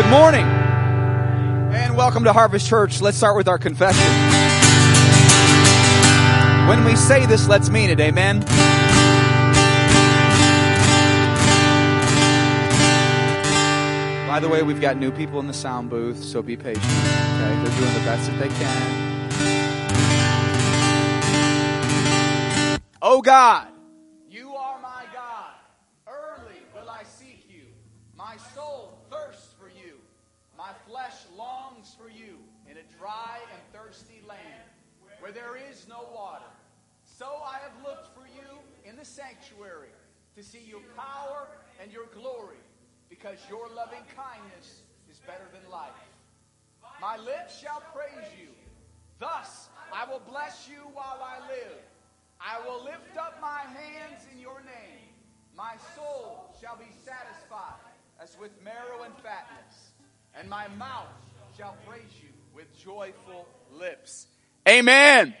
Good morning. And welcome to Harvest Church. Let's start with our confession. When we say this, let's mean it. Amen. By the way, we've got new people in the sound booth, so be patient. Okay? They're doing the best that they can. Oh God. You are my God. Early will I seek you. My soul thirsts for you. My flesh longs for you in a dry and thirsty land where there is no water. So I have looked for you in the sanctuary to see your power and your glory because your loving kindness is better than life. My lips shall praise you. Thus I will bless you while I live. I will lift up my hands in your name. My soul shall be satisfied as with marrow and fatness, and my mouth shall praise you with joyful lips. Amen.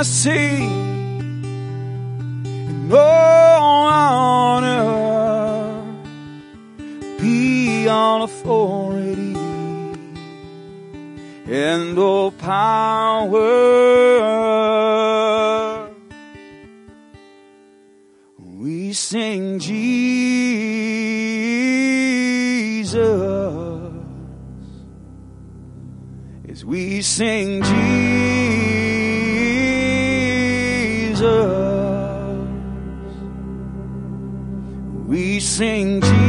Blessing and all honor. Be all authority and all power. We sing Jesus as we sing Jesus. Sing Jesus.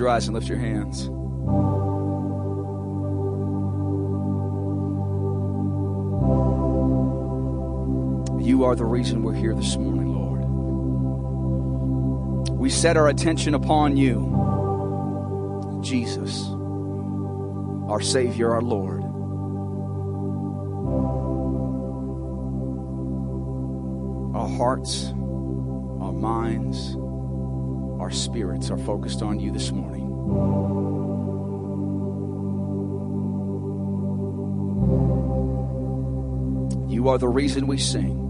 Your eyes and lift your hands. You are the reason we're here this morning, Lord. We set our attention upon you, Jesus, our Savior, our Lord. Our hearts, our minds, our spirits are focused on you this morning. You are the reason we sing.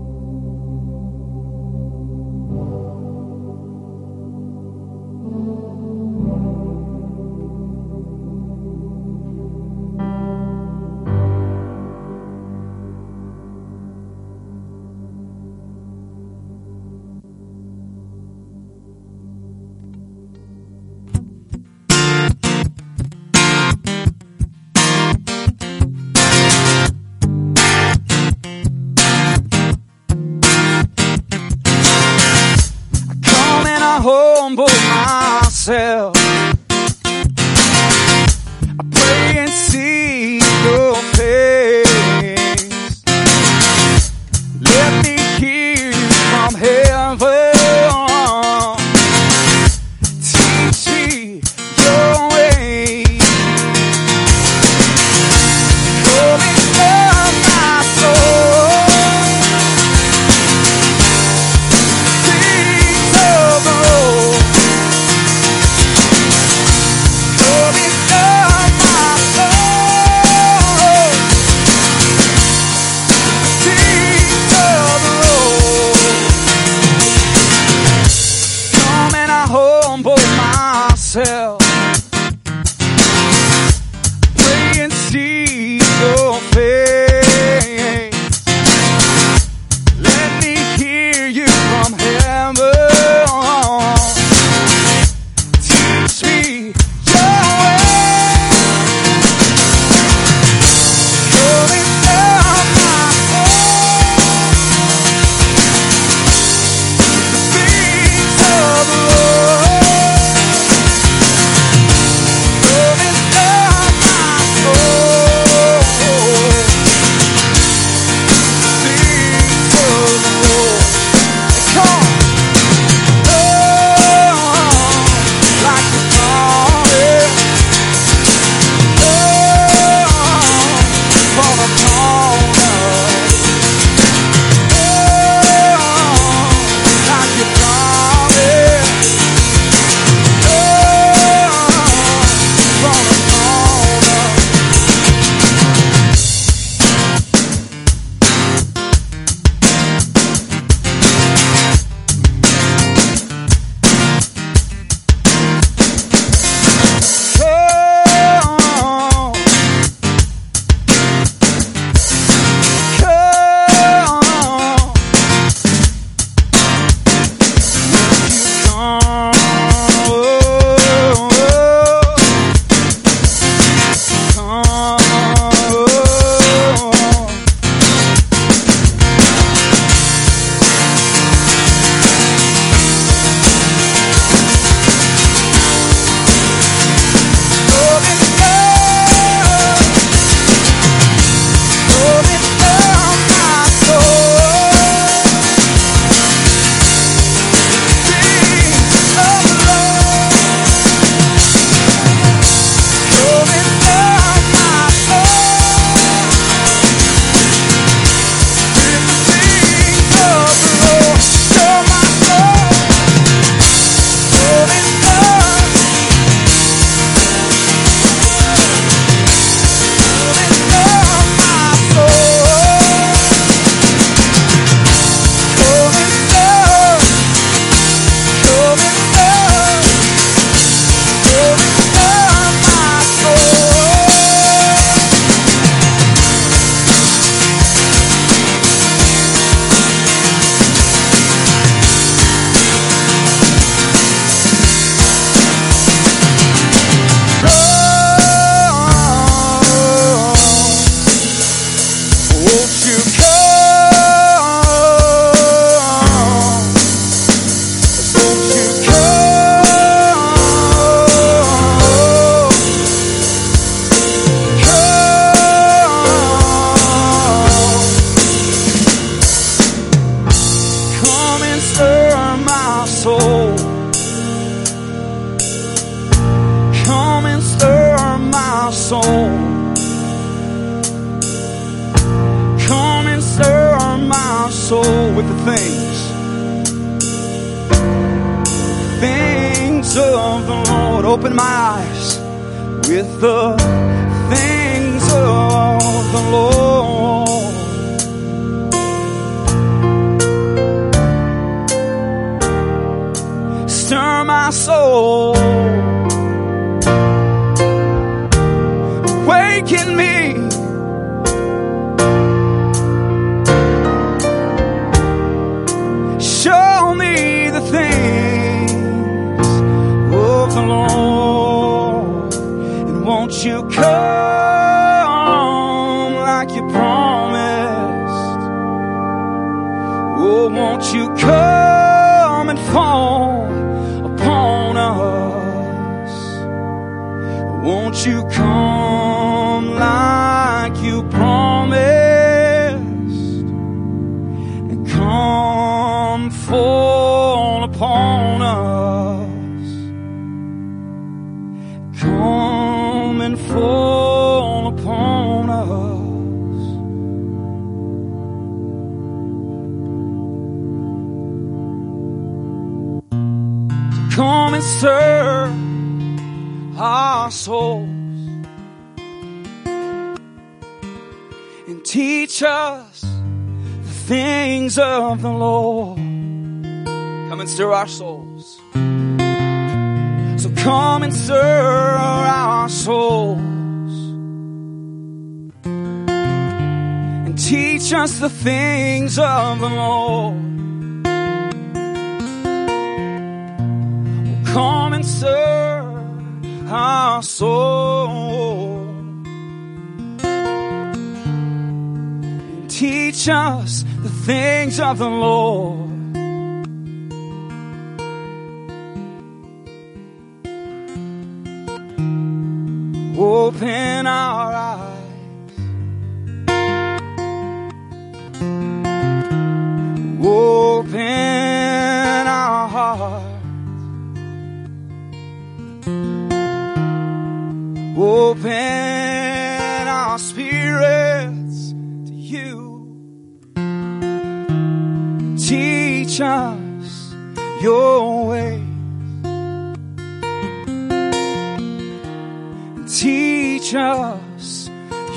Come our souls and teach us the things of the Lord. Come and stir our souls. So come and stir our souls and teach us the things of the Lord. Come and serve our soul. Teach us the things of the Lord. Open our eyes.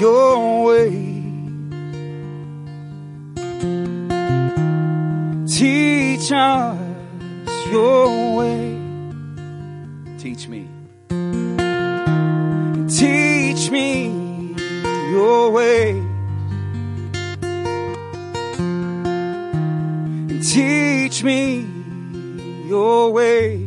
Your way. Teach us your way. Teach me. Teach me your way. And teach me your way.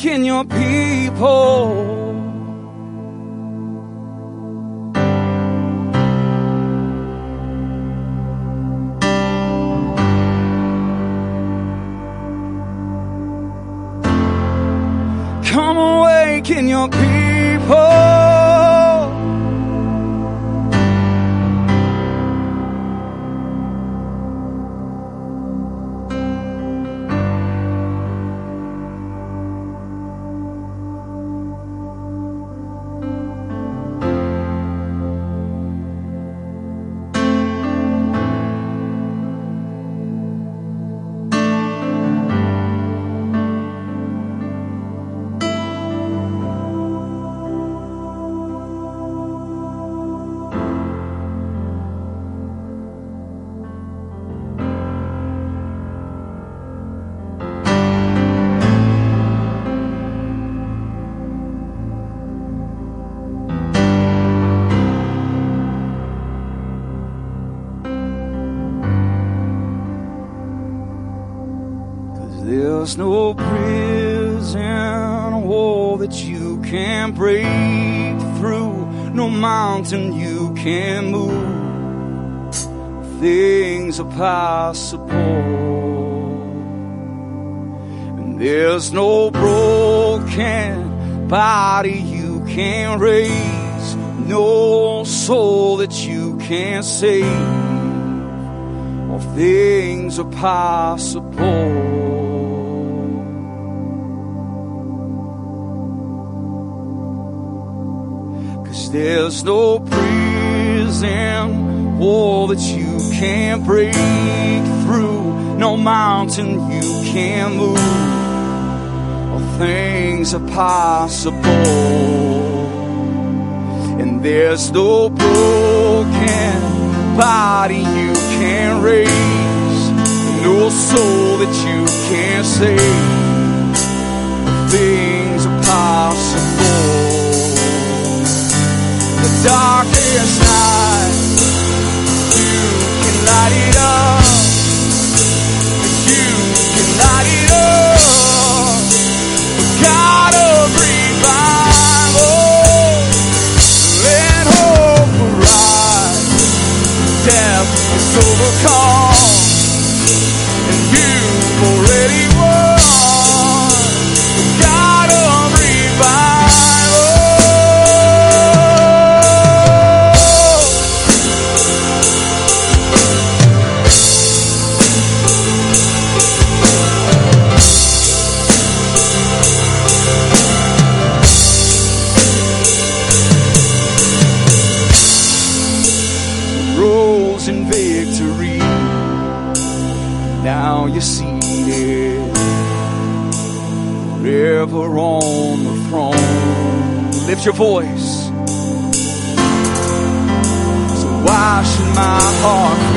Awaken your people. No prison wall that you can't break through, no mountain you can move. Things are possible. And there's no broken body you can raise, no soul that you can save all things are possible. There's no prison wall that you can't break through, no mountain you can't move. All things are possible. And there's no broken body you can't raise, no soul that you can't save. All Things are possible. Darkest night, you can light it up. You can light it up. Lift your voice. So why should my heart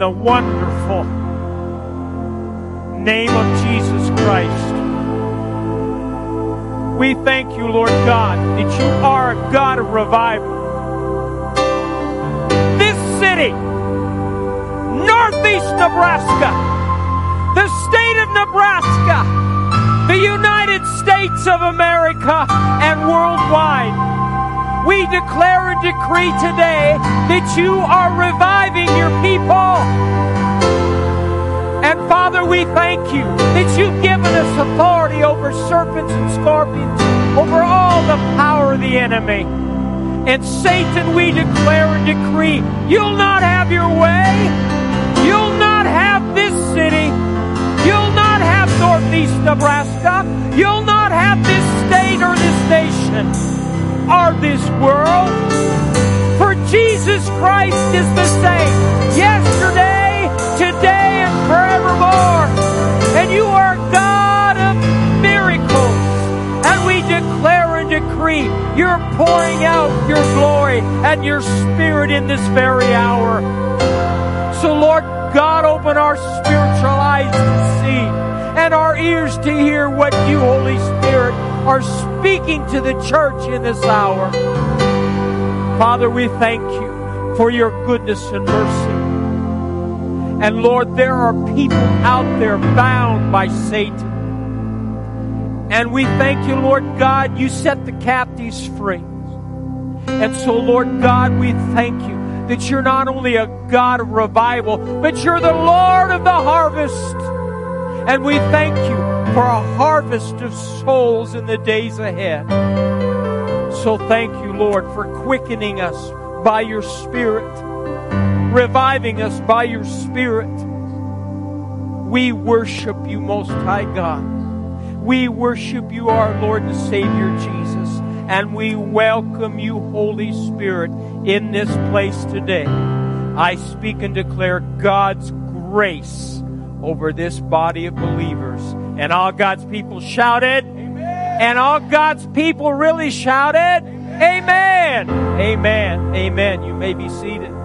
the wonderful you'll not have your way. You'll not have this city. You'll not have Northeast Nebraska. You'll not have this state or this nation or this world. For Jesus Christ is the same yesterday, today, you're pouring out your glory and your spirit in this very hour. So, Lord God, open our spiritual eyes to see and our ears to hear what you, Holy Spirit, are speaking to the church in this hour. Father, we thank you for your goodness and mercy. And Lord, there are people out there bound by Satan. And we thank you, Lord God, you set the captives free. And so, Lord God, we thank you that you're not only a God of revival, but you're the Lord of the harvest. And we thank you for a harvest of souls in the days ahead. So thank you, Lord, for quickening us by your Spirit, reviving us by your Spirit. We worship you, Most High God. We worship you, our Lord and Savior Jesus. And we welcome you, Holy Spirit, in this place today. I speak and declare God's grace over this body of believers. And all God's people shouted. Amen. And all God's people really shouted. Amen. Amen. Amen. You may be seated.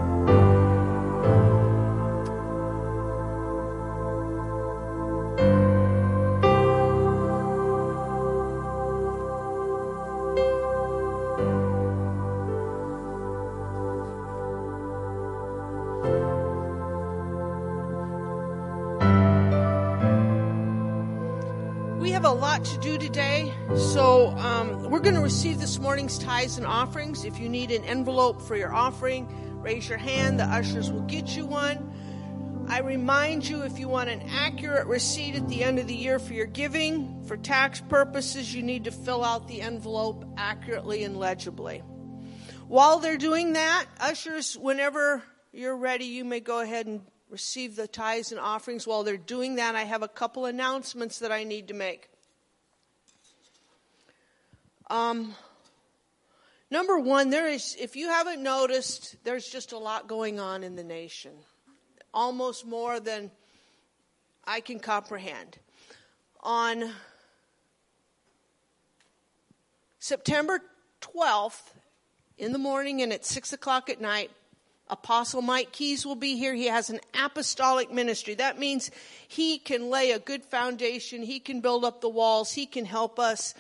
Tithes and offerings. If you need an envelope for your offering, raise your hand. The ushers will get you one. I remind you if you want an accurate receipt at the end of the year for your giving, for tax purposes, you need to fill out the envelope accurately and legibly. While they're doing that, ushers, whenever you're ready, you may go ahead and receive the tithes and offerings. While they're doing that, I have a couple announcements that I need to make. Um, number one, there is, if you haven't noticed, there's just a lot going on in the nation, almost more than I can comprehend. On September 12th, in the morning and at 6 o'clock at night, Apostle Mike Keyes will be here. He has an apostolic ministry. That means he can lay a good foundation. He can build up the walls. He can help us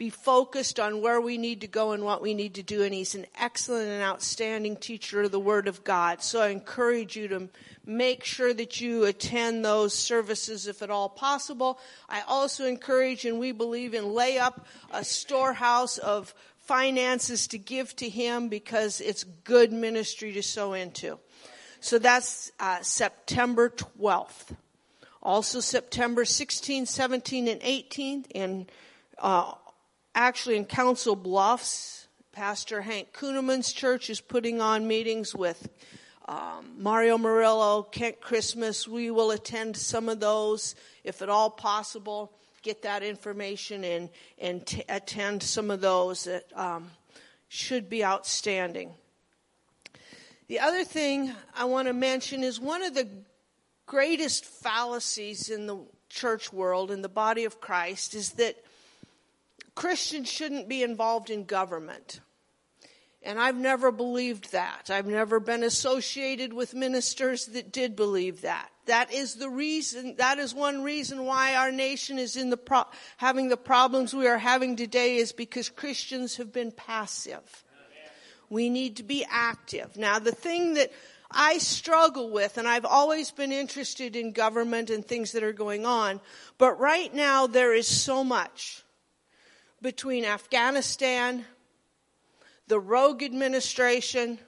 be focused on where we need to go and what we need to do. And he's an excellent and outstanding teacher of the Word of God. So I encourage you to make sure that you attend those services if at all possible. I also encourage and we believe in lay up a storehouse of finances to give to him because it's good ministry to sow into. So that's uh, September 12th. Also September 16, 17, and 18 in, uh, actually in Council Bluffs, Pastor Hank Kunneman's church is putting on meetings with um, Mario Murillo, Kent Christmas. We will attend some of those if at all possible get that information and and t- attend some of those that um, should be outstanding. The other thing I want to mention is one of the greatest fallacies in the church world in the body of Christ is that Christians shouldn't be involved in government. And I've never believed that. I've never been associated with ministers that did believe that. That is the reason, that is one reason why our nation is in the pro- having the problems we are having today is because Christians have been passive. We need to be active. Now the thing that I struggle with, and I've always been interested in government and things that are going on, but right now there is so much between Afghanistan, the rogue administration,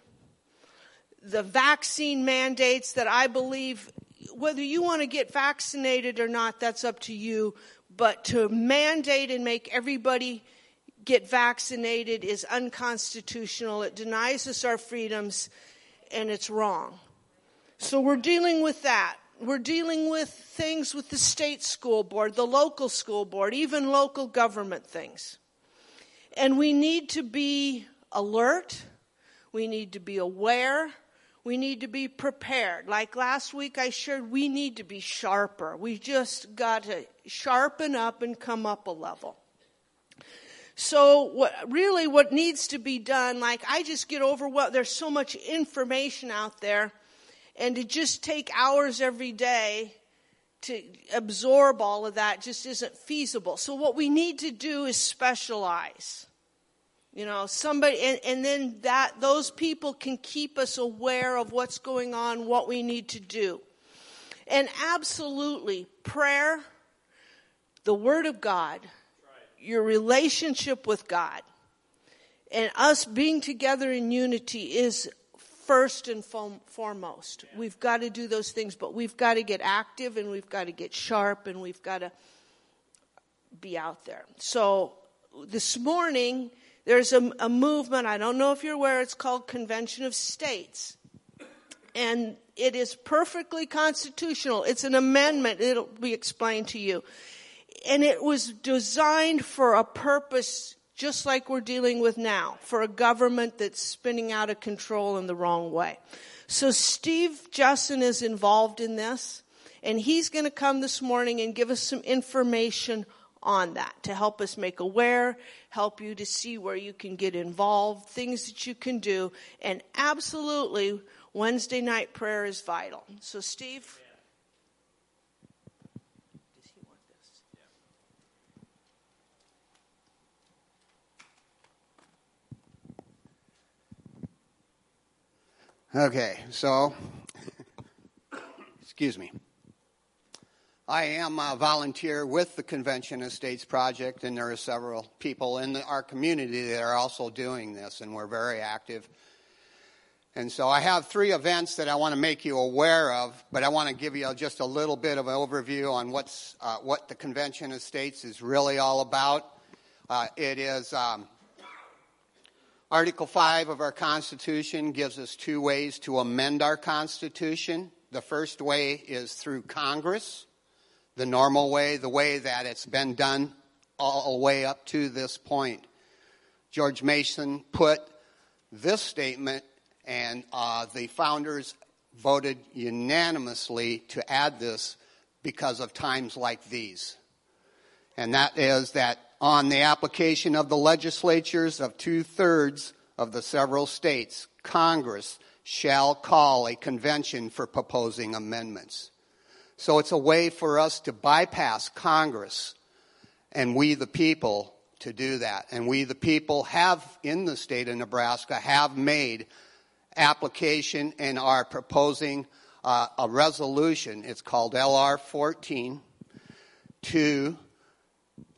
the vaccine mandates that I believe, whether you want to get vaccinated or not, that's up to you. But to mandate and make everybody get vaccinated is unconstitutional. It denies us our freedoms and it's wrong. So we're dealing with that. We're dealing with things with the state school board, the local school board, even local government things. And we need to be alert. We need to be aware. We need to be prepared. Like last week I shared, we need to be sharper. We just got to sharpen up and come up a level. So what, really what needs to be done, like I just get overwhelmed. There's so much information out there and to just take hours every day to absorb all of that just isn't feasible. So what we need to do is specialize. You know, somebody, and, and then that, those people can keep us aware of what's going on, what we need to do. And absolutely, prayer, the Word of God, your relationship with God, and us being together in unity is first and foremost. We've got to do those things, but we've got to get active and we've got to get sharp and we've got to be out there. So this morning, there's a, a movement, I don't know if you're aware, it's called Convention of States. And it is perfectly constitutional. It's an amendment. It'll be explained to you. And it was designed for a purpose just like we're dealing with now, for a government that's spinning out of control in the wrong way. So Steve Justin is involved in this, and he's going to come this morning and give us some information on that to help us make aware, help you to see where you can get involved, things that you can do, and absolutely Wednesday night prayer is vital. So Steve. Does he want this? Okay, so, excuse me. I am a volunteer with the Convention of States Project, and there are several people in the, our community that are also doing this, and we're very active. And so I have three events that I want to make you aware of, but I want to give you just a little bit of an overview on what's, uh, what the Convention of States is really all about. Uh, it is um, Article 5 of our Constitution gives us two ways to amend our Constitution. The first way is through Congress, the normal way, the way that it's been done all the way up to this point. George Mason put this statement, and uh, the founders voted unanimously to add this because of times like these. And that is that on the application of the legislatures of two thirds of the several states, Congress shall call a convention for proposing amendments. So it's a way for us to bypass Congress and we the people to do that. And we the people have in the state of Nebraska have made application and are proposing uh, a resolution. It's called LR 14 to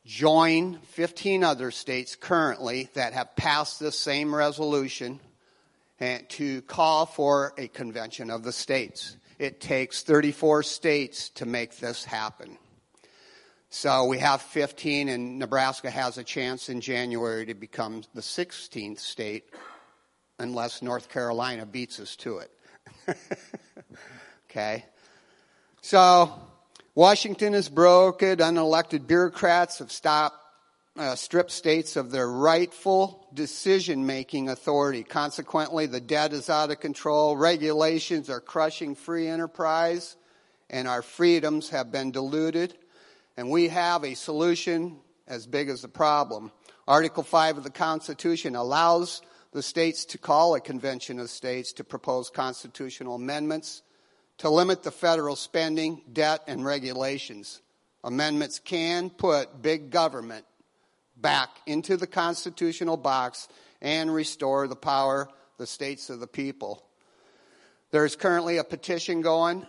join 15 other states currently that have passed this same resolution to call for a convention of the states. It takes 34 states to make this happen. So we have 15, and Nebraska has a chance in January to become the 16th state, unless North Carolina beats us to it. okay? So Washington is broken. Unelected bureaucrats have stopped, uh, stripped states of their rightful decision making authority. Consequently, the debt is out of control. Regulations are crushing free enterprise, and our freedoms have been diluted. And we have a solution as big as the problem. Article 5 of the Constitution allows the states to call a convention of states to propose constitutional amendments to limit the federal spending, debt, and regulations. Amendments can put big government back into the constitutional box and restore the power the states of the people. There's currently a petition going,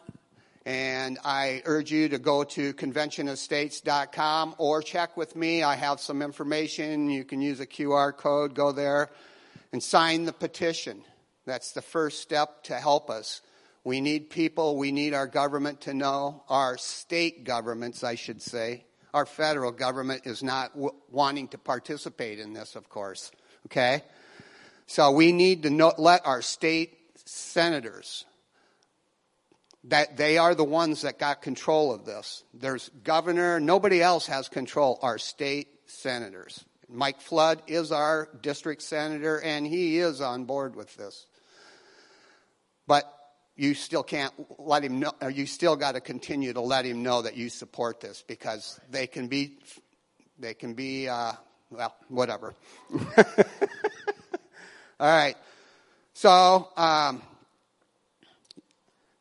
and I urge you to go to conventionofstates.com or check with me. I have some information. You can use a QR code, go there, and sign the petition. That's the first step to help us. We need people, we need our government to know, our state governments, I should say. Our federal government is not w- wanting to participate in this, of course. Okay? So we need to know, let our state senators, that they are the ones that got control of this. There's governor, nobody else has control, our state senators. Mike Flood is our district senator, and he is on board with this. But you still can't let him know, you still got to continue to let him know that you support this because they can be, they can be, uh, well, whatever. All right. So, um,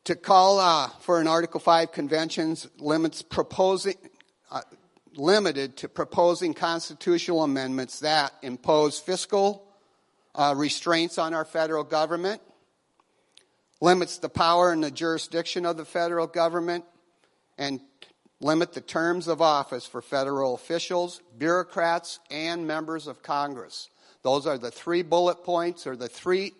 to call uh, for an Article 5 conventions limits proposing, uh, limited to proposing constitutional amendments that impose fiscal uh, restraints on our federal government, limits the power and the jurisdiction of the federal government, and limit the terms of office for federal officials, bureaucrats, and members of Congress. Those are the three bullet points or the three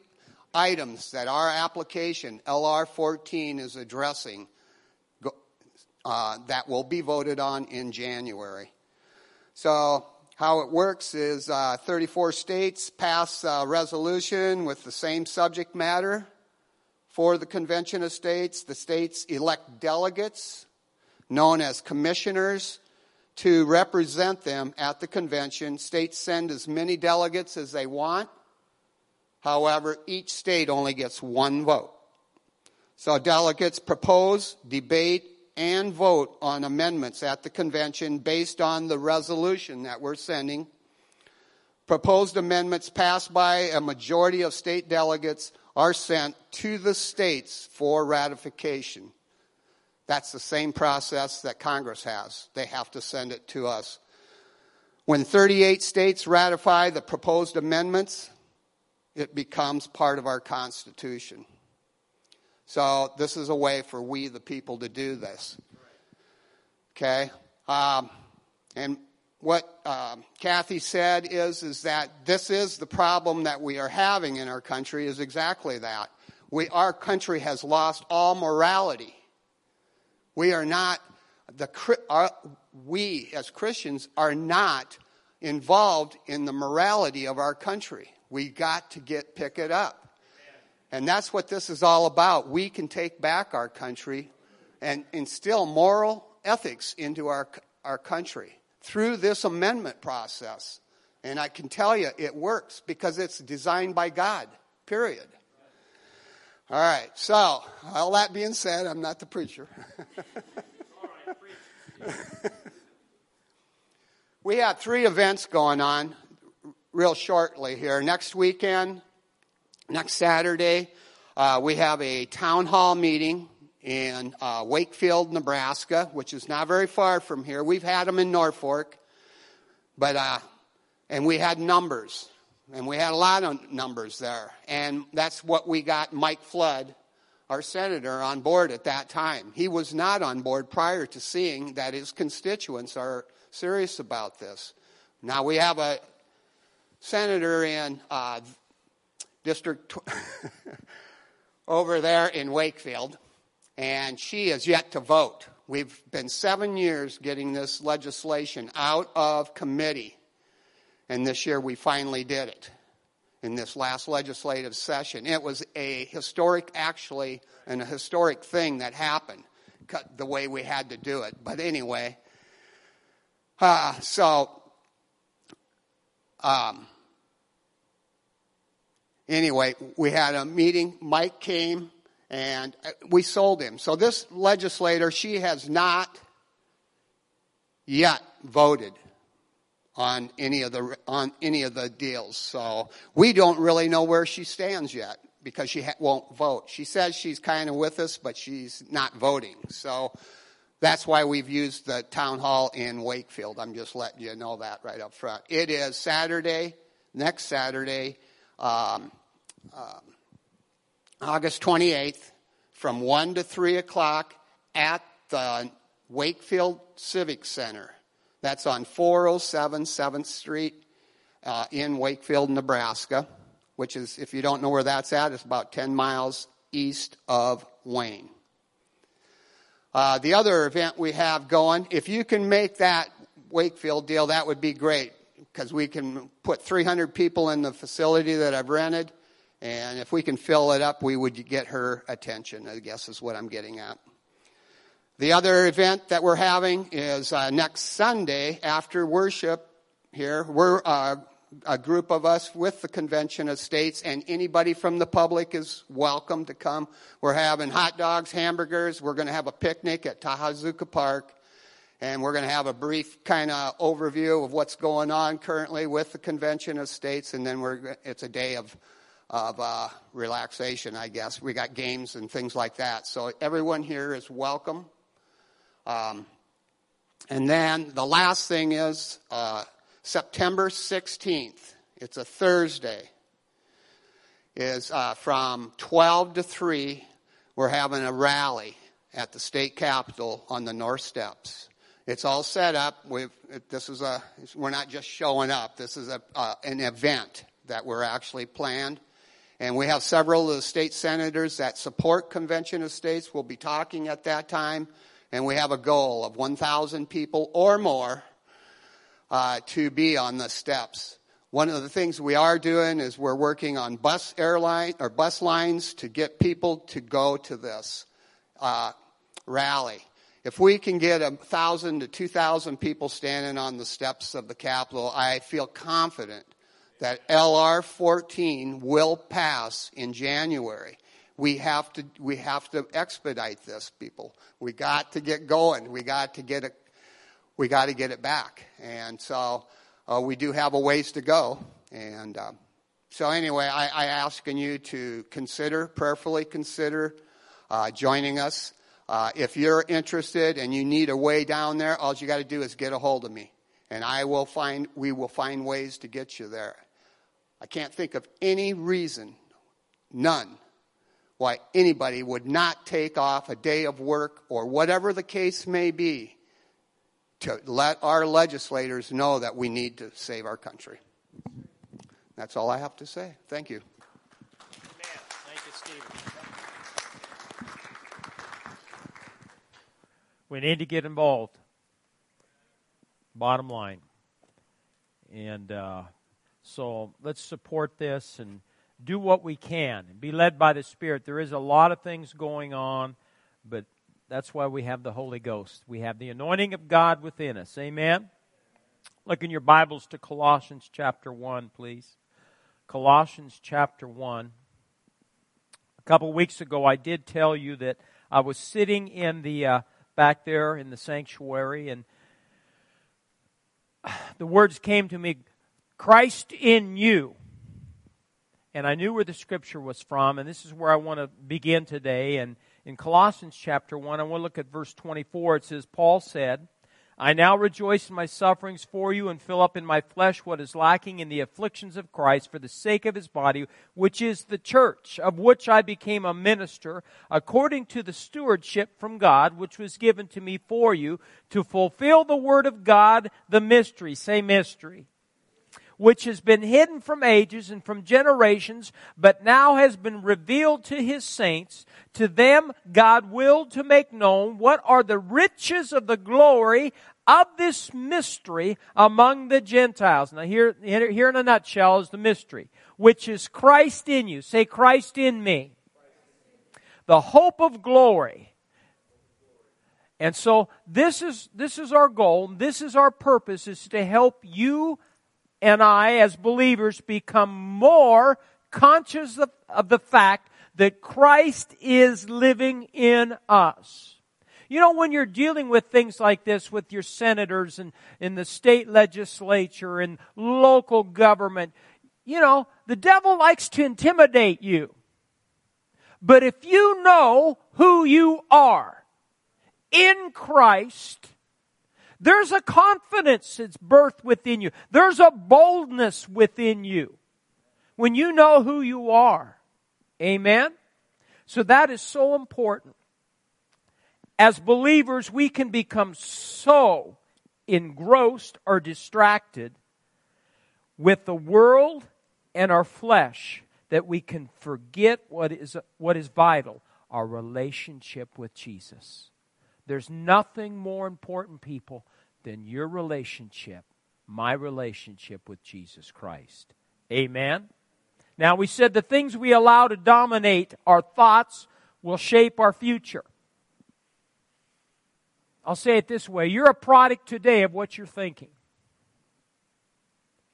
items that our application, LR 14, is addressing uh, that will be voted on in January. So, how it works is uh, 34 states pass a resolution with the same subject matter for the Convention of States. The states elect delegates, known as commissioners, to represent them at the convention. States send as many delegates as they want. However, each state only gets one vote. So delegates propose, debate, and vote on amendments at the convention based on the resolution that we're sending. Proposed amendments passed by a majority of state delegates are sent to the states for ratification. That's the same process that Congress has. They have to send it to us. When 38 states ratify the proposed amendments, it becomes part of our Constitution. So, this is a way for we, the people, to do this. Okay? Um, and what um, Kathy said is, is that this is the problem that we are having in our country, is exactly that. We, our country has lost all morality. We are not, the, our, we as Christians are not involved in the morality of our country. We got to get, pick it up. And that's what this is all about. We can take back our country and instill moral ethics into our, our country through this amendment process. And I can tell you it works because it's designed by God, period. All right, so all that being said, I'm not the preacher. we have three events going on real shortly here. Next weekend, next Saturday, uh, we have a town hall meeting in uh, Wakefield, Nebraska, which is not very far from here. We've had them in Norfolk, but uh, and we had numbers. And we had a lot of numbers there. And that's what we got Mike Flood, our senator, on board at that time. He was not on board prior to seeing that his constituents are serious about this. Now we have a senator in uh, District over there in Wakefield, and she is yet to vote. We've been seven years getting this legislation out of committee and this year we finally did it in this last legislative session. It was a historic, actually, and a historic thing that happened the way we had to do it. But anyway, uh, so um, anyway, we had a meeting. Mike came and uh, we sold him. So this legislator, she has not yet voted on any of the on any of the deals. So we don't really know where she stands yet because she ha- won't vote. She says she's kind of with us, but she's not voting. So that's why we've used the town hall in Wakefield. I'm just letting you know that right up front. It is Saturday, next Saturday, um, um, August 28th, from 1 to 3 o'clock at the Wakefield Civic Center. That's on 407 7th Street uh, in Wakefield, Nebraska, which is, if you don't know where that's at, it's about 10 miles east of Wayne. Uh, the other event we have going, if you can make that Wakefield deal, that would be great because we can put 300 people in the facility that I've rented. And if we can fill it up, we would get her attention, I guess is what I'm getting at. The other event that we're having is uh, next Sunday after worship here. We're uh, a group of us with the Convention of States, and anybody from the public is welcome to come. We're having hot dogs, hamburgers. We're going to have a picnic at Ta-Ha-Zouka Park, and we're going to have a brief kind of overview of what's going on currently with the Convention of States, and then we're it's a day of of uh, relaxation, I guess. We got games and things like that. So everyone here is welcome. Um, and then the last thing is uh, September 16th. It's a Thursday. Is uh, from 12 to 3. We're having a rally at the state capitol on the North Steps. It's all set up. We've, this is a. We're not just showing up. This is a uh, an event that we're actually planned. And we have several of the state senators that support Convention of States. will be talking at that time. And we have a goal of 1,000 people or more uh, to be on the steps. One of the things we are doing is we're working on bus airline or bus lines to get people to go to this uh, rally. If we can get a thousand to two thousand people standing on the steps of the Capitol, I feel confident that LR 14 will pass in January. We have to we have to expedite this, people. We got to get going. We got to get it we got to get it back. And so uh, we do have a ways to go. And uh, so anyway, I, I asking you to consider, prayerfully consider uh, joining us. Uh, if you're interested and you need a way down there, all you got to do is get a hold of me, and I will find. We will find ways to get you there. I can't think of any reason, none, why anybody would not take off a day of work or whatever the case may be to let our legislators know that we need to save our country. That's all I have to say. Thank you. Thank you. We need to get involved. Bottom line. And uh, so let's support this and do what we can and be led by the Spirit. There is a lot of things going on, but that's why we have the Holy Ghost. We have the anointing of God within us. Amen. Look in your Bibles to Colossians chapter 1, please. Colossians chapter 1. A couple weeks ago, I did tell you that I was sitting in the uh, back there in the sanctuary, and the words came to me Christ in you. And I knew where the scripture was from, and this is where I want to begin today. And in Colossians chapter 1, I want to look at verse 24. It says, Paul said, I now rejoice in my sufferings for you and fill up in my flesh what is lacking in the afflictions of Christ for the sake of his body, which is the church, of which I became a minister according to the stewardship from God, which was given to me for you to fulfill the word of God, the mystery. Say mystery which has been hidden from ages and from generations, but now has been revealed to his saints. To them God willed to make known what are the riches of the glory of this mystery among the Gentiles. Now here, here in a nutshell is the mystery, which is Christ in you. Say Christ in me. The hope of glory. And so this is, this is our goal. This is our purpose is to help you and I, as believers, become more conscious of, of the fact that Christ is living in us. You know, when you're dealing with things like this with your senators and in the state legislature and local government, you know, the devil likes to intimidate you. But if you know who you are in Christ, there's a confidence that's birthed within you. There's a boldness within you when you know who you are. Amen? So that is so important. As believers, we can become so engrossed or distracted with the world and our flesh that we can forget what is, what is vital our relationship with Jesus. There's nothing more important, people, than your relationship, my relationship with Jesus Christ. Amen? Now, we said the things we allow to dominate our thoughts will shape our future. I'll say it this way you're a product today of what you're thinking.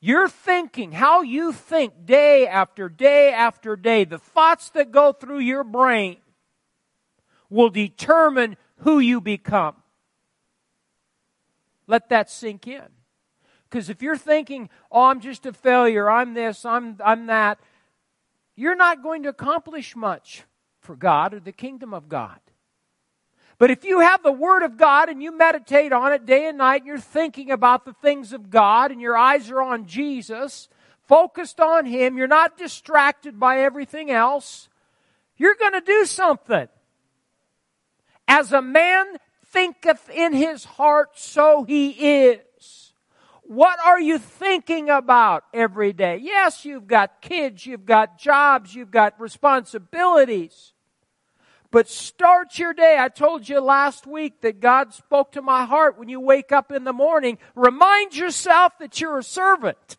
You're thinking, how you think day after day after day, the thoughts that go through your brain will determine who you become. Let that sink in. Because if you're thinking, oh, I'm just a failure, I'm this, I'm, I'm that, you're not going to accomplish much for God or the kingdom of God. But if you have the Word of God and you meditate on it day and night, and you're thinking about the things of God, and your eyes are on Jesus, focused on Him, you're not distracted by everything else, you're going to do something. As a man thinketh in his heart, so he is. What are you thinking about every day? Yes, you've got kids, you've got jobs, you've got responsibilities. But start your day. I told you last week that God spoke to my heart when you wake up in the morning. Remind yourself that you're a servant.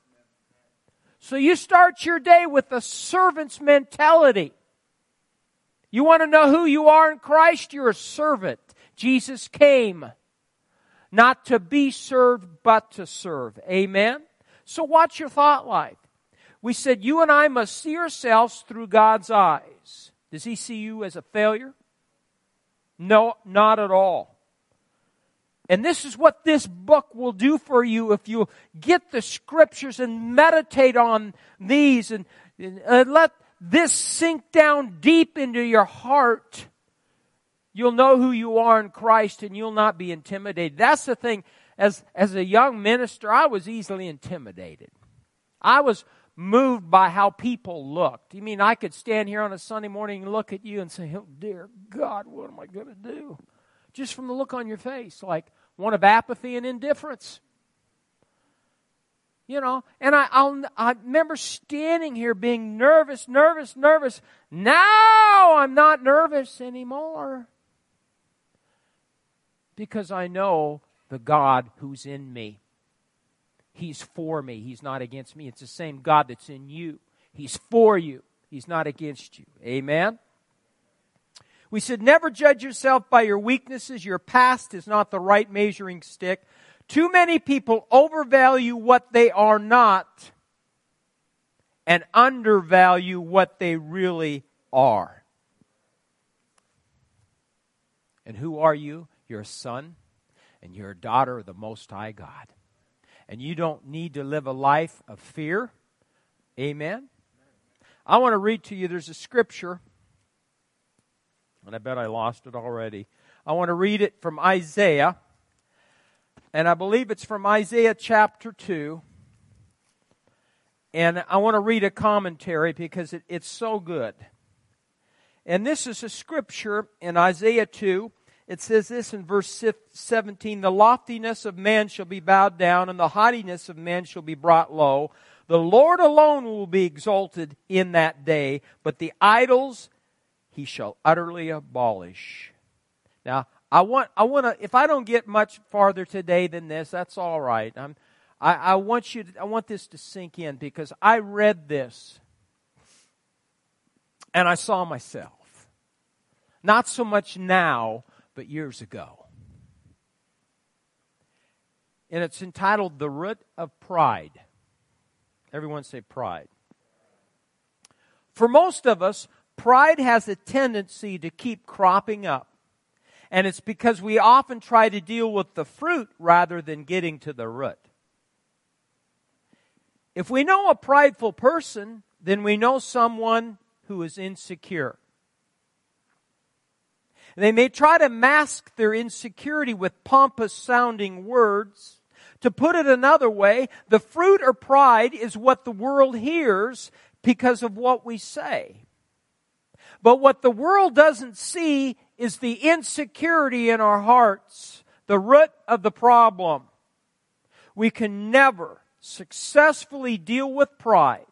So you start your day with a servant's mentality. You want to know who you are in Christ? You're a servant. Jesus came not to be served, but to serve. Amen? So watch your thought life. We said you and I must see ourselves through God's eyes. Does he see you as a failure? No, not at all. And this is what this book will do for you if you get the scriptures and meditate on these and, and let this sink down deep into your heart. You'll know who you are in Christ and you'll not be intimidated. That's the thing. As, as a young minister, I was easily intimidated. I was moved by how people looked. You mean I could stand here on a Sunday morning and look at you and say, oh, dear God, what am I going to do? Just from the look on your face, like one of apathy and indifference. You know, and I, I'll, I remember standing here being nervous, nervous, nervous. Now I'm not nervous anymore because I know the God who's in me. He's for me. He's not against me. It's the same God that's in you. He's for you. He's not against you. Amen? We should never judge yourself by your weaknesses. Your past is not the right measuring stick. Too many people overvalue what they are not and undervalue what they really are. And who are you? You're a son and you're a daughter of the Most High God and you don't need to live a life of fear. Amen. I want to read to you, there's a scripture, and I bet I lost it already. I want to read it from Isaiah, and I believe it's from Isaiah chapter 2. And I want to read a commentary because it, it's so good. And this is a scripture in Isaiah 2 it says this in verse 17 The loftiness of man shall be bowed down, and the haughtiness of man shall be brought low. The Lord alone will be exalted in that day, but the idols he shall utterly abolish. Now, I want, I want to, if I don't get much farther today than this, that's all right. I, I want you to, I want this to sink in because I read this and I saw myself. Not so much now, but years ago. And it's entitled The Root of Pride. Everyone say pride. For most of us, pride has a tendency to keep cropping up. And it's because we often try to deal with the fruit rather than getting to the root. If we know a prideful person, then we know someone who is insecure. They may try to mask their insecurity with pompous sounding words. To put it another way, the fruit or pride is what the world hears because of what we say. But what the world doesn't see is the insecurity in our hearts, the root of the problem. We can never successfully deal with pride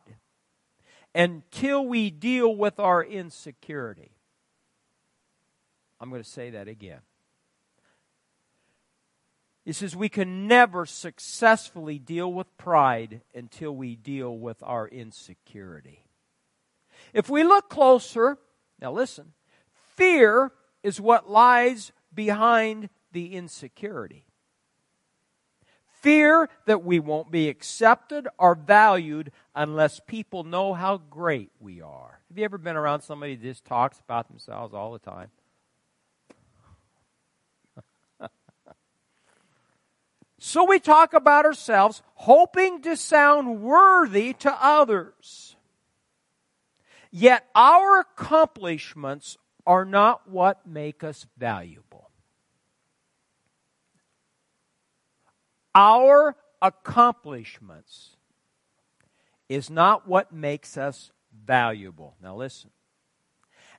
until we deal with our insecurity. I'm going to say that again. He says we can never successfully deal with pride until we deal with our insecurity. If we look closer, now listen, fear is what lies behind the insecurity. Fear that we won't be accepted or valued unless people know how great we are. Have you ever been around somebody that just talks about themselves all the time? So we talk about ourselves, hoping to sound worthy to others. Yet our accomplishments are not what make us valuable. Our accomplishments is not what makes us valuable. Now listen.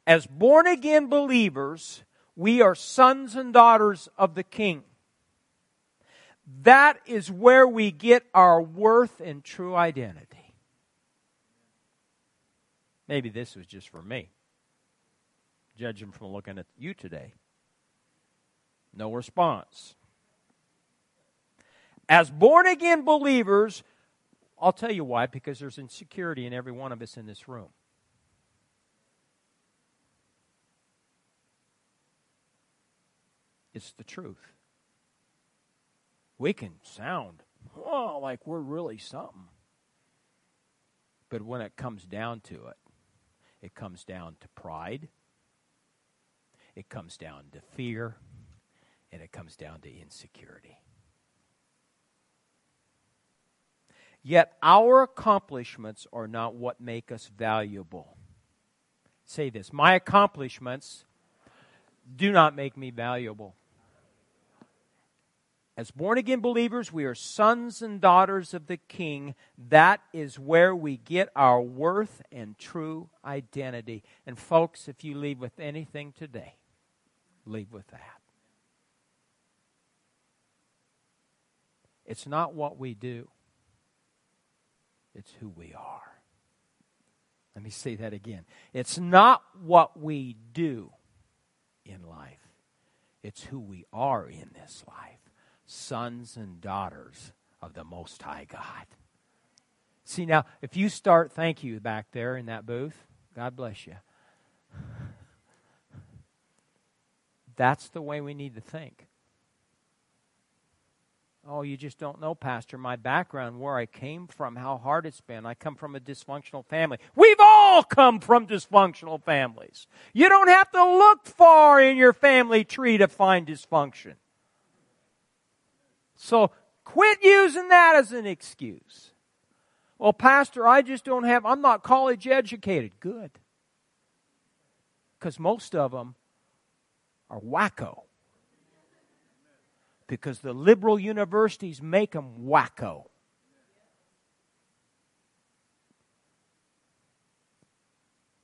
As born again believers, we are sons and daughters of the King. That is where we get our worth and true identity. Maybe this was just for me, judging from looking at you today. No response. As born again believers, I'll tell you why, because there's insecurity in every one of us in this room. It's the truth we can sound oh, like we're really something. But when it comes down to it, it comes down to pride, it comes down to fear, and it comes down to insecurity. Yet our accomplishments are not what make us valuable. Say this My accomplishments do not make me valuable. As born again believers, we are sons and daughters of the King. That is where we get our worth and true identity. And, folks, if you leave with anything today, leave with that. It's not what we do, it's who we are. Let me say that again. It's not what we do in life, it's who we are in this life sons and daughters of the Most High God. See, now, if you start, thank you back there in that booth. God bless you. That's the way we need to think. Oh, you just don't know, Pastor, my background, where I came from, how hard it's been. I come from a dysfunctional family. We've all come from dysfunctional families. You don't have to look far in your family tree to find dysfunction. So quit using that as an excuse. Well, Pastor, I just don't have, I'm not college educated. Good. Because most of them are wacko. Because the liberal universities make them wacko.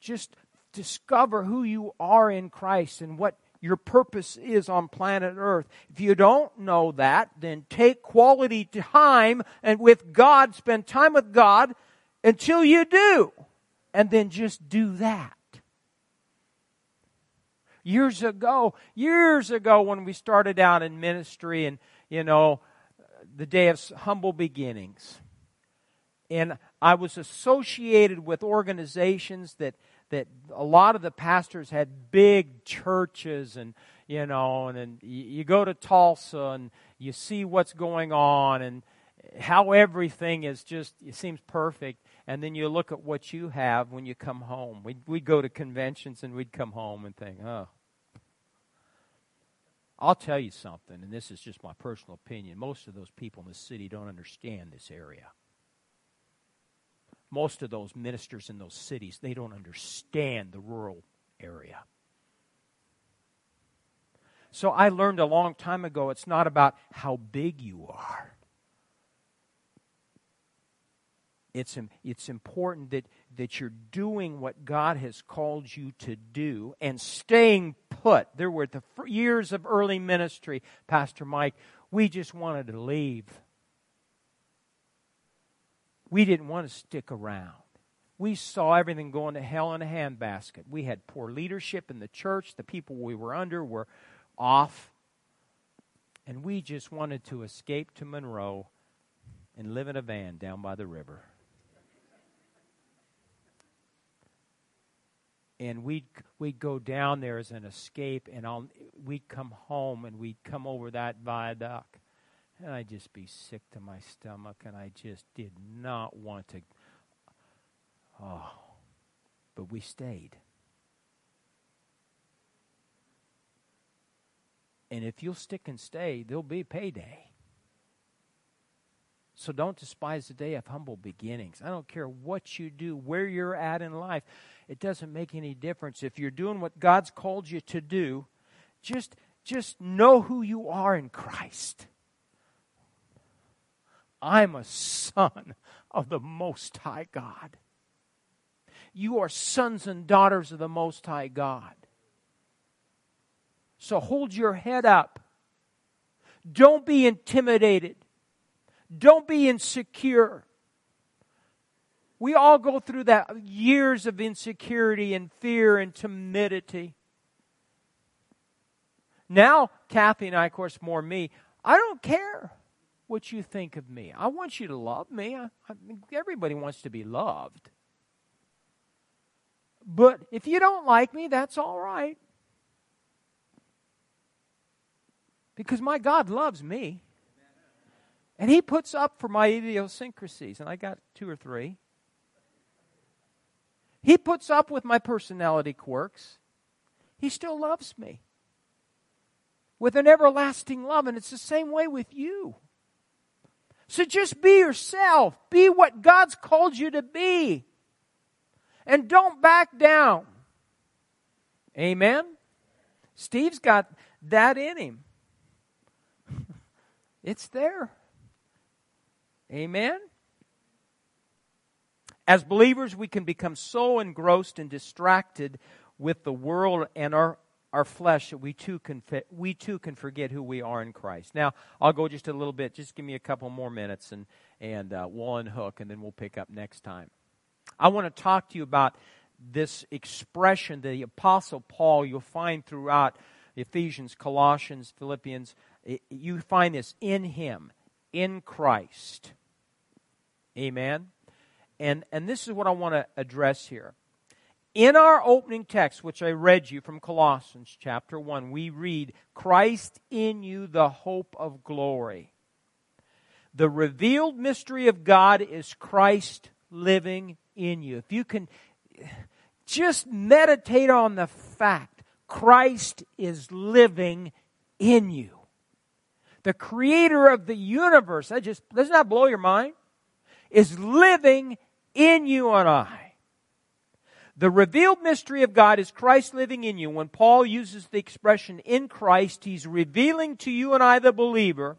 Just discover who you are in Christ and what your purpose is on planet Earth. If you don't know that, then take quality time and with God, spend time with God until you do. And then just do that. Years ago, years ago when we started out in ministry and, you know, the day of humble beginnings. And I was associated with organizations that that a lot of the pastors had big churches and you know and, and you go to Tulsa and you see what's going on and how everything is just it seems perfect and then you look at what you have when you come home we'd, we'd go to conventions and we'd come home and think oh I'll tell you something, and this is just my personal opinion. Most of those people in the city don't understand this area. Most of those ministers in those cities, they don't understand the rural area. So I learned a long time ago it's not about how big you are. It's, it's important that, that you're doing what God has called you to do and staying put. There were the years of early ministry, Pastor Mike, we just wanted to leave. We didn't want to stick around. We saw everything going to hell in a handbasket. We had poor leadership in the church. The people we were under were off. And we just wanted to escape to Monroe and live in a van down by the river. and we'd we'd go down there as an escape, and I'll, we'd come home and we'd come over that viaduct, and I'd just be sick to my stomach, and I just did not want to. Oh, but we stayed. And if you'll stick and stay, there'll be payday. So don't despise the day of humble beginnings. I don't care what you do, where you're at in life. It doesn't make any difference. If you're doing what God's called you to do, just, just know who you are in Christ. I'm a son of the Most High God. You are sons and daughters of the Most High God. So hold your head up. Don't be intimidated. Don't be insecure. We all go through that years of insecurity and fear and timidity. Now, Kathy and I, of course, more me, I don't care what you think of me. I want you to love me. I, I, everybody wants to be loved. But if you don't like me, that's all right. Because my God loves me. And he puts up for my idiosyncrasies, and I got two or three. He puts up with my personality quirks. He still loves me with an everlasting love, and it's the same way with you. So just be yourself. Be what God's called you to be. And don't back down. Amen? Steve's got that in him. It's there. Amen? As believers, we can become so engrossed and distracted with the world and our, our flesh that we too, can, we too can forget who we are in Christ. Now, I'll go just a little bit. Just give me a couple more minutes and, and uh, we'll unhook, and then we'll pick up next time. I want to talk to you about this expression the Apostle Paul you'll find throughout Ephesians, Colossians, Philippians. You find this in Him, in Christ. Amen. And and this is what I want to address here. In our opening text, which I read you from Colossians chapter 1, we read, Christ in you, the hope of glory. The revealed mystery of God is Christ living in you. If you can just meditate on the fact Christ is living in you. The creator of the universe, that just doesn't that blow your mind? Is living in you and I. The revealed mystery of God is Christ living in you. When Paul uses the expression in Christ, he's revealing to you and I, the believer,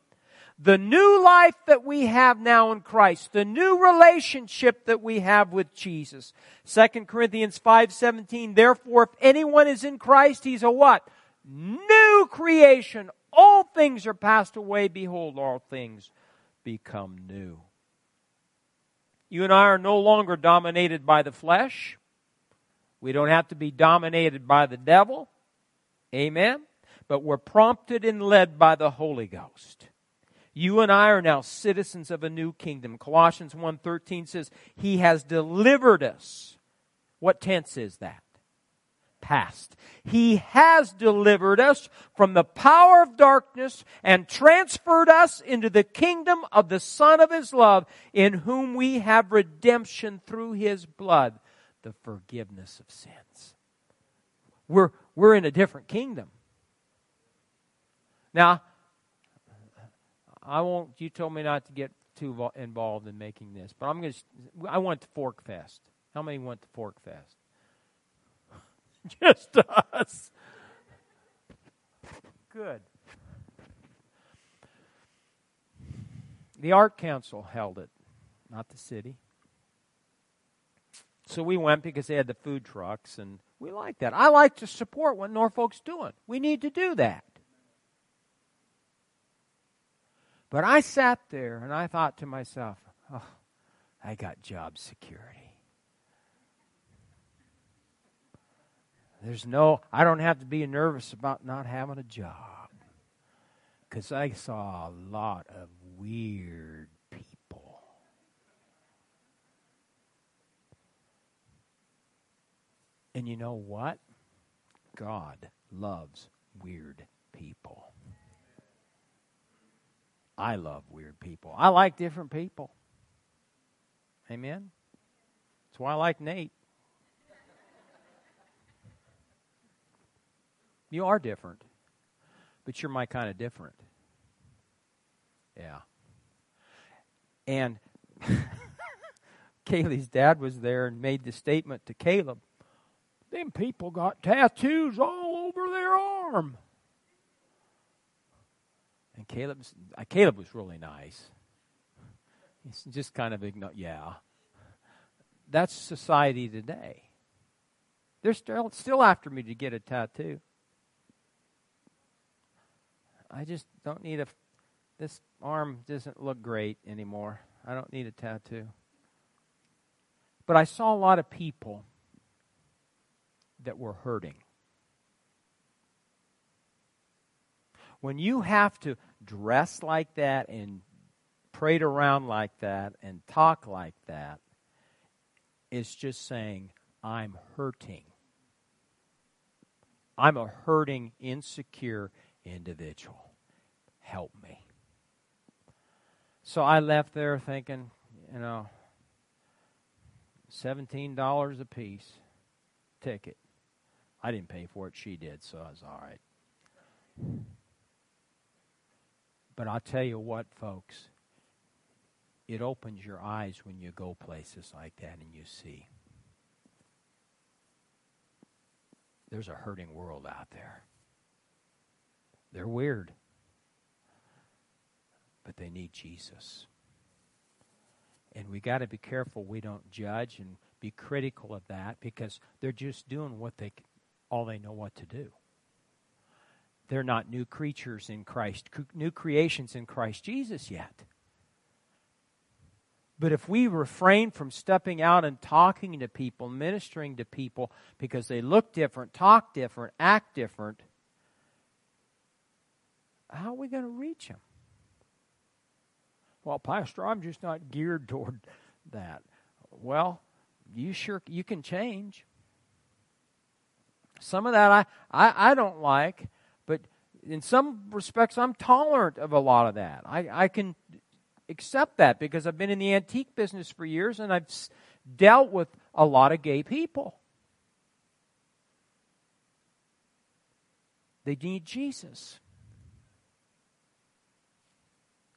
the new life that we have now in Christ, the new relationship that we have with Jesus. 2 Corinthians 5:17 Therefore if anyone is in Christ he's a what? New creation. All things are passed away behold all things become new. You and I are no longer dominated by the flesh. We don't have to be dominated by the devil. Amen. But we're prompted and led by the Holy Ghost. You and I are now citizens of a new kingdom. Colossians 1:13 says, "He has delivered us." What tense is that? past. He has delivered us from the power of darkness and transferred us into the kingdom of the Son of His love, in whom we have redemption through His blood, the forgiveness of sins. We're, we're in a different kingdom. Now, I won't. You told me not to get too involved in making this, but I'm going to. I want the Fork Fest. How many want the Fork Fest? Just us. Good. The Art Council held it, not the city. So we went because they had the food trucks, and we like that. I like to support what Norfolk's doing. We need to do that. But I sat there and I thought to myself, oh, I got job security. There's no, I don't have to be nervous about not having a job. Because I saw a lot of weird people. And you know what? God loves weird people. I love weird people. I like different people. Amen? That's why I like Nate. You are different, but you're my kind of different. Yeah. And Kaylee's dad was there and made the statement to Caleb them people got tattoos all over their arm. And Caleb's, uh, Caleb was really nice. He's just kind of ignored. Yeah. That's society today. They're still, still after me to get a tattoo. I just don't need a. This arm doesn't look great anymore. I don't need a tattoo. But I saw a lot of people that were hurting. When you have to dress like that and parade around like that and talk like that, it's just saying, I'm hurting. I'm a hurting, insecure individual. Help me. So I left there thinking, you know, $17 a piece ticket. I didn't pay for it, she did, so I was all right. But I'll tell you what, folks, it opens your eyes when you go places like that and you see. There's a hurting world out there. They're weird, but they need Jesus. And we got to be careful we don't judge and be critical of that because they're just doing what they all they know what to do. They're not new creatures in Christ, new creations in Christ Jesus yet. But if we refrain from stepping out and talking to people, ministering to people because they look different, talk different, act different, how are we going to reach them? Well, Pastor, I'm just not geared toward that. Well, you sure you can change. Some of that I, I, I don't like, but in some respects, I'm tolerant of a lot of that. I, I can accept that because I've been in the antique business for years and I've dealt with a lot of gay people. They need Jesus.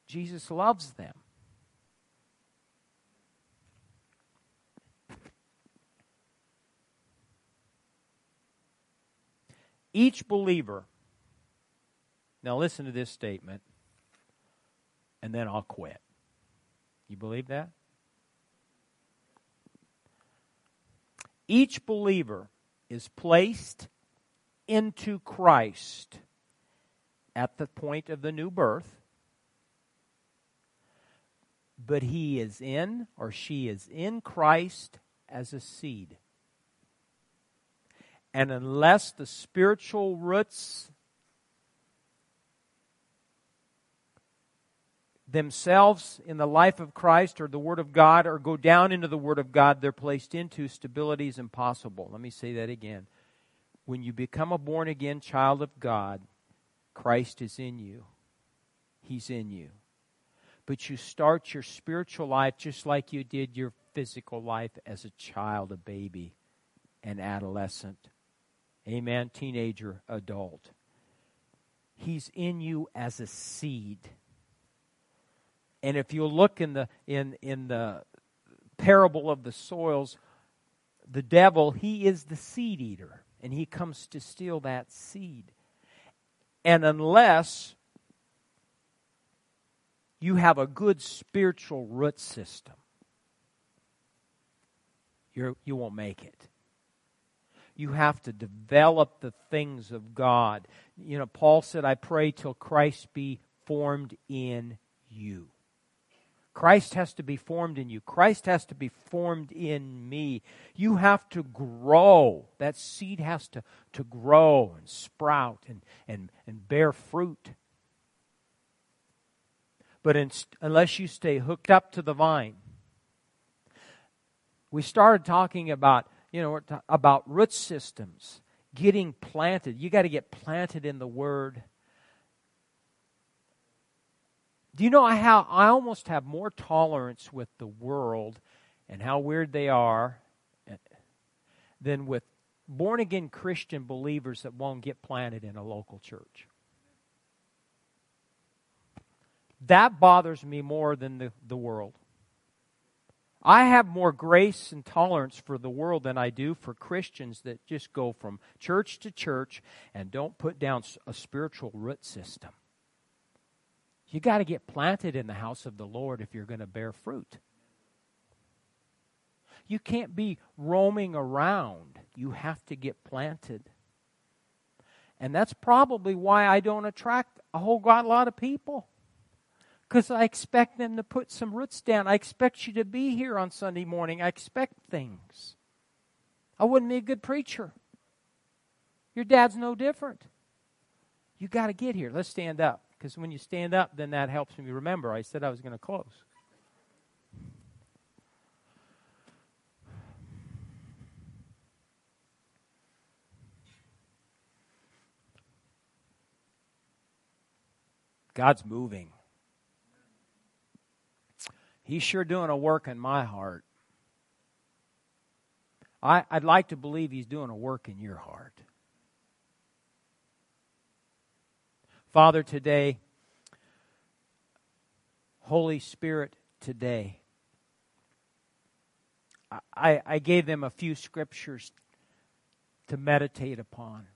Jesus loves them. Each believer, now listen to this statement, and then I'll quit. You believe that? Each believer is placed into Christ at the point of the new birth, but he is in or she is in Christ as a seed. And unless the spiritual roots themselves in the life of Christ or the Word of God or go down into the Word of God they're placed into, stability is impossible. Let me say that again. When you become a born again child of God, Christ is in you, He's in you. But you start your spiritual life just like you did your physical life as a child, a baby, an adolescent amen, teenager, adult. He's in you as a seed. And if you look in the in in the parable of the soils, the devil, he is the seed eater, and he comes to steal that seed. And unless you have a good spiritual root system, you're, you won't make it. You have to develop the things of God. You know, Paul said, I pray till Christ be formed in you. Christ has to be formed in you. Christ has to be formed in me. You have to grow. That seed has to, to grow and sprout and, and, and bear fruit. But in, unless you stay hooked up to the vine, we started talking about, you know, about root systems, getting planted. You got to get planted in the Word. Do you know how I almost have more tolerance with the world and how weird they are eh, than with born again Christian believers that won't get planted in a local church. That bothers me more than the, the world. I have more grace and tolerance for the world than I do for Christians that just go from church to church and don't put down a spiritual root system. You got to get planted in the house of the Lord if you're going to bear fruit. You can't be roaming around. You have to get planted. And that's probably why I don't attract a whole lot of people. Because I expect them to put some roots down. I expect you to be here on Sunday morning. I expect things. I wouldn't be a good preacher. Your dad's no different. You got to get here. Let's stand up. Because when you stand up, then that helps me remember. I said I was going to close. God's moving. He's sure doing a work in my heart. I, would like to believe He's doing a work in your heart. Father, today, Holy Spirit, today, I, I gave them a few scriptures to meditate upon.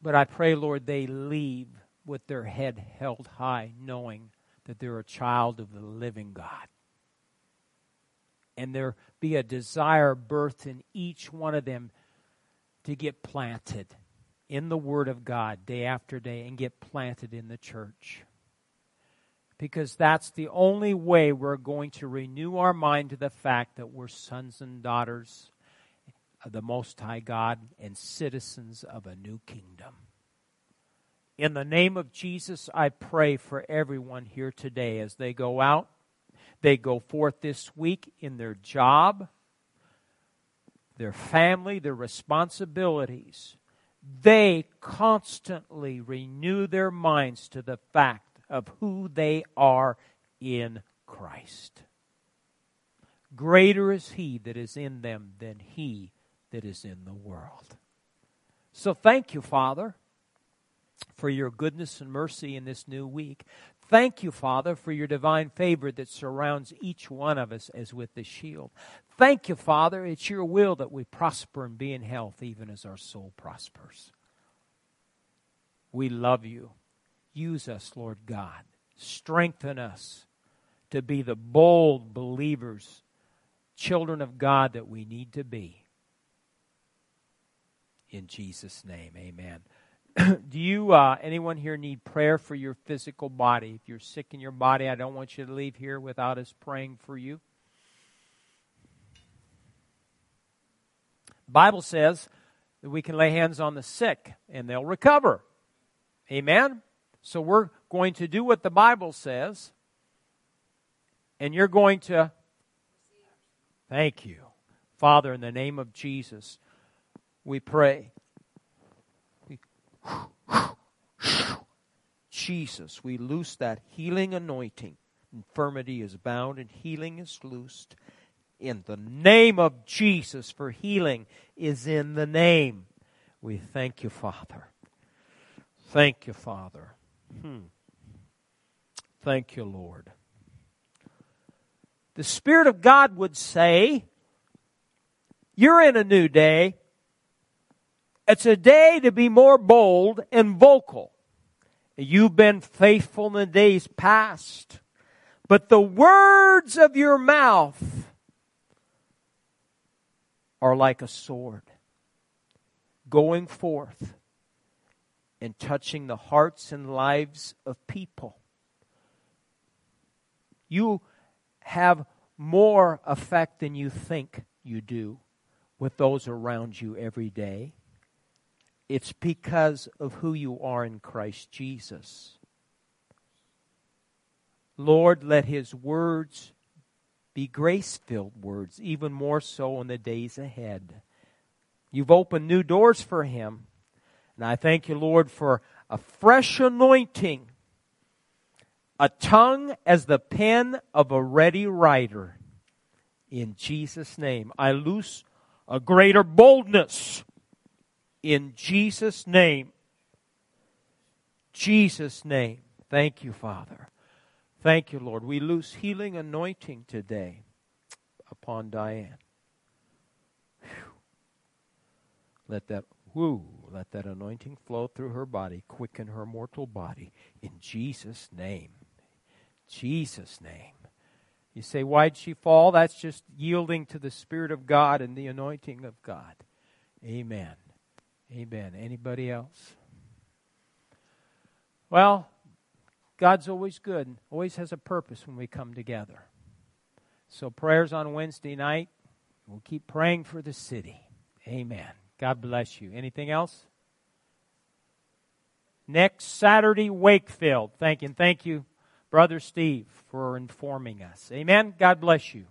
But I pray, Lord, they leave with their head held high, knowing that they're a child of the living God. And there be a desire birthed in each one of them to get planted in the Word of God day after day and get planted in the church. Because that's the only way we're going to renew our mind to the fact that we're sons and daughters of the Most High God and citizens of a new kingdom. In the name of Jesus, I pray for everyone here today as they go out, they go forth this week in their job, their family, their responsibilities they constantly renew their minds to the fact of who they are in Christ. Greater is He that is in them than He that is in the world. So thank you, Father, for your goodness and mercy in this new week. Thank you, Father, for your divine favor that surrounds each one of us as with the shield. Thank you, Father. It's your will that we prosper and be in health, even as our soul prospers. We love you. Use us, Lord God. Strengthen us to be the bold believers, children of God that we need to be. In Jesus' name, amen. Do you, uh, anyone here, need prayer for your physical body? If you're sick in your body, I don't want you to leave here without us praying for you. Bible says that we can lay hands on the sick and they'll recover. Amen? So we're going to do what the Bible says, and you're going to. Thank you. Father, in the name of Jesus, we pray. Jesus, we loose that healing anointing. Infirmity is bound and healing is loosed in the name of Jesus, for healing is in the name. We thank you, Father. Thank you, Father. Hmm. Thank you, Lord. The Spirit of God would say, You're in a new day. It's a day to be more bold and vocal. You've been faithful in the days past. But the words of your mouth are like a sword going forth and touching the hearts and lives of people. You have more effect than you think you do with those around you every day. It's because of who you are in Christ Jesus. Lord, let his words be grace filled words, even more so in the days ahead. You've opened new doors for him. And I thank you, Lord, for a fresh anointing, a tongue as the pen of a ready writer. In Jesus' name, I loose a greater boldness. In Jesus' name. Jesus' name. Thank you, Father. Thank you, Lord. We loose healing anointing today upon Diane. Whew. Let that whoo, let that anointing flow through her body, quicken her mortal body in Jesus' name. Jesus' name. You say, why'd she fall? That's just yielding to the Spirit of God and the anointing of God. Amen. Amen. Anybody else? Well, God's always good, always has a purpose when we come together. So, prayers on Wednesday night. We'll keep praying for the city. Amen. God bless you. Anything else? Next Saturday, Wakefield. Thank you. And thank you, Brother Steve, for informing us. Amen. God bless you.